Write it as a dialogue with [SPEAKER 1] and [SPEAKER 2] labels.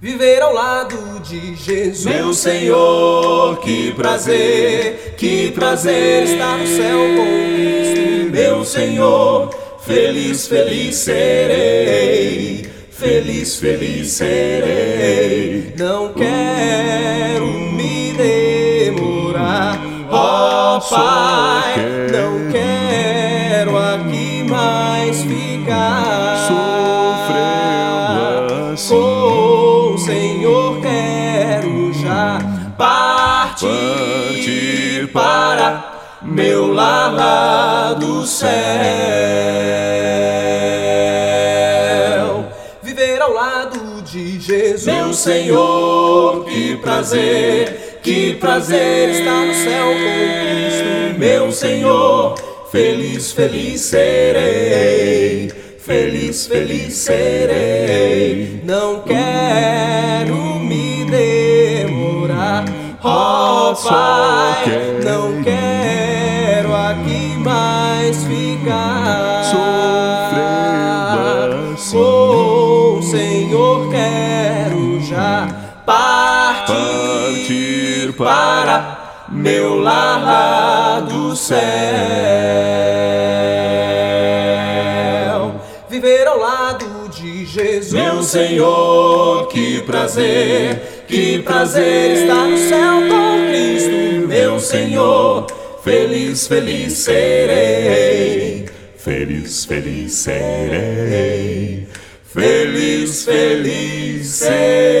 [SPEAKER 1] Viver ao lado de Jesus,
[SPEAKER 2] meu Senhor, que prazer, que prazer
[SPEAKER 1] estar no céu com Cristo,
[SPEAKER 2] meu Senhor, feliz, feliz serei, feliz, feliz serei.
[SPEAKER 1] Não quero me demorar, ó oh, Pai, não quero aqui mais ficar
[SPEAKER 2] sofrendo assim.
[SPEAKER 1] Partir
[SPEAKER 2] para meu lar lá do céu.
[SPEAKER 1] Viver ao lado de Jesus,
[SPEAKER 2] meu Senhor, que prazer, que prazer
[SPEAKER 1] estar no céu com Cristo,
[SPEAKER 2] meu Senhor. Feliz, feliz serei, feliz, feliz serei.
[SPEAKER 1] Não quero ó oh, Pai, não quero aqui mais ficar
[SPEAKER 2] sofrendo assim.
[SPEAKER 1] Com o Senhor quero já partir,
[SPEAKER 2] partir para meu lar lá do céu.
[SPEAKER 1] Viver ao lado de Jesus,
[SPEAKER 2] meu Senhor, que prazer, que prazer
[SPEAKER 1] estar no céu
[SPEAKER 2] Senhor. Feliz, feliz serei, feliz, feliz serei, feliz, feliz serei.